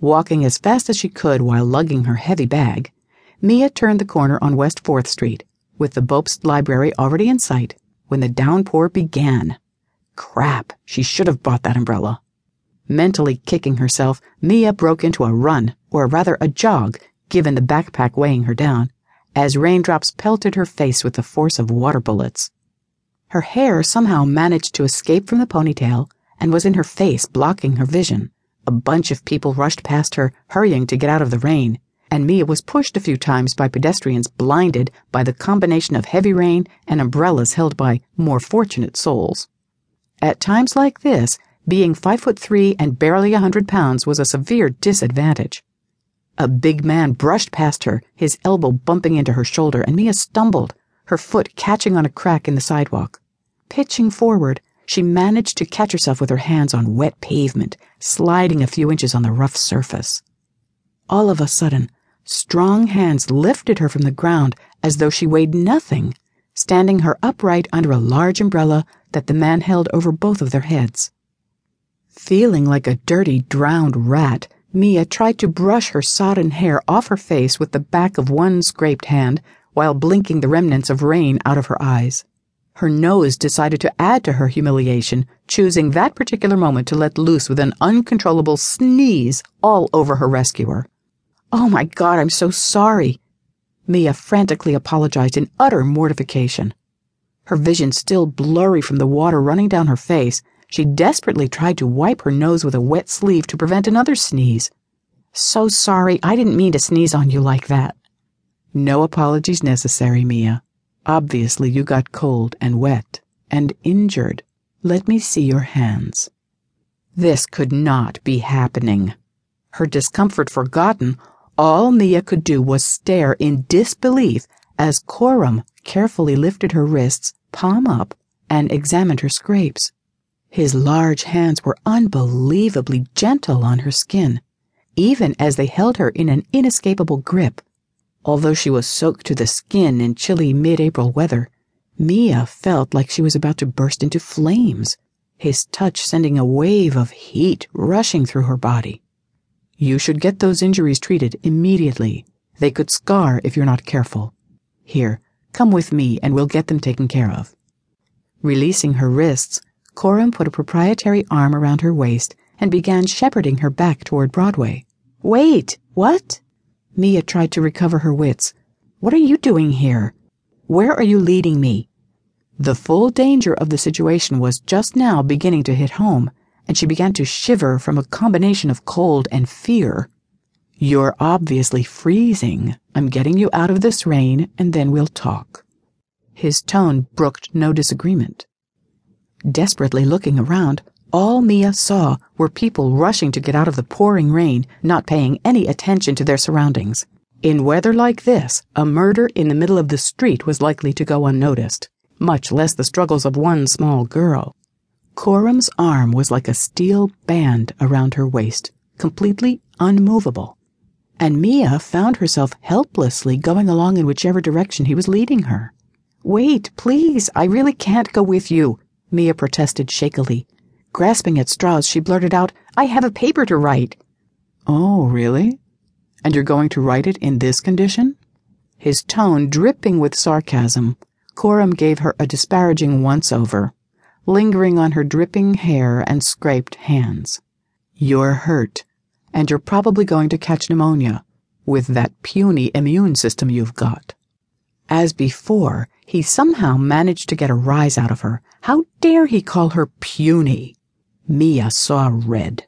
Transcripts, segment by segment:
Walking as fast as she could while lugging her heavy bag, Mia turned the corner on West 4th Street, with the Bobst Library already in sight, when the downpour began. Crap, she should have bought that umbrella. Mentally kicking herself, Mia broke into a run, or rather a jog, given the backpack weighing her down, as raindrops pelted her face with the force of water bullets. Her hair somehow managed to escape from the ponytail and was in her face, blocking her vision. A bunch of people rushed past her, hurrying to get out of the rain and Mia was pushed a few times by pedestrians blinded by the combination of heavy rain and umbrellas held by more fortunate souls. At times like this, being five foot three and barely a hundred pounds was a severe disadvantage. A big man brushed past her, his elbow bumping into her shoulder, and Mia stumbled, her foot catching on a crack in the sidewalk. Pitching forward, she managed to catch herself with her hands on wet pavement, sliding a few inches on the rough surface. All of a sudden, Strong hands lifted her from the ground as though she weighed nothing, standing her upright under a large umbrella that the man held over both of their heads. Feeling like a dirty, drowned rat, Mia tried to brush her sodden hair off her face with the back of one scraped hand while blinking the remnants of rain out of her eyes. Her nose decided to add to her humiliation, choosing that particular moment to let loose with an uncontrollable sneeze all over her rescuer. Oh my God, I'm so sorry. Mia frantically apologized in utter mortification. Her vision still blurry from the water running down her face, she desperately tried to wipe her nose with a wet sleeve to prevent another sneeze. So sorry, I didn't mean to sneeze on you like that. No apologies necessary, Mia. Obviously, you got cold and wet and injured. Let me see your hands. This could not be happening. Her discomfort forgotten, all Mia could do was stare in disbelief as Korum carefully lifted her wrists, palm up, and examined her scrapes. His large hands were unbelievably gentle on her skin, even as they held her in an inescapable grip. Although she was soaked to the skin in chilly mid April weather, Mia felt like she was about to burst into flames, his touch sending a wave of heat rushing through her body. You should get those injuries treated immediately. They could scar if you're not careful. Here, come with me and we'll get them taken care of. Releasing her wrists, Korum put a proprietary arm around her waist and began shepherding her back toward Broadway. Wait, what? Mia tried to recover her wits. What are you doing here? Where are you leading me? The full danger of the situation was just now beginning to hit home and she began to shiver from a combination of cold and fear. You're obviously freezing. I'm getting you out of this rain, and then we'll talk. His tone brooked no disagreement. Desperately looking around, all Mia saw were people rushing to get out of the pouring rain, not paying any attention to their surroundings. In weather like this, a murder in the middle of the street was likely to go unnoticed, much less the struggles of one small girl. Korum's arm was like a steel band around her waist, completely unmovable. And Mia found herself helplessly going along in whichever direction he was leading her. Wait, please, I really can't go with you, Mia protested shakily. Grasping at straws, she blurted out, I have a paper to write. Oh, really? And you're going to write it in this condition? His tone dripping with sarcasm, Korum gave her a disparaging once over lingering on her dripping hair and scraped hands. You're hurt, and you're probably going to catch pneumonia with that puny immune system you've got. As before, he somehow managed to get a rise out of her. How dare he call her puny? Mia saw red.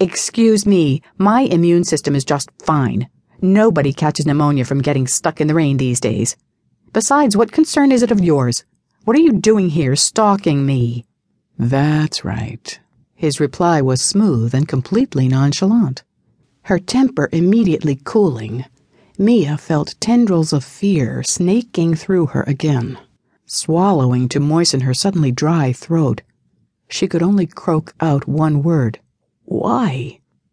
Excuse me, my immune system is just fine. Nobody catches pneumonia from getting stuck in the rain these days. Besides, what concern is it of yours? What are you doing here, stalking me? That's right. His reply was smooth and completely nonchalant. Her temper immediately cooling, Mia felt tendrils of fear snaking through her again, swallowing to moisten her suddenly dry throat. She could only croak out one word. Why?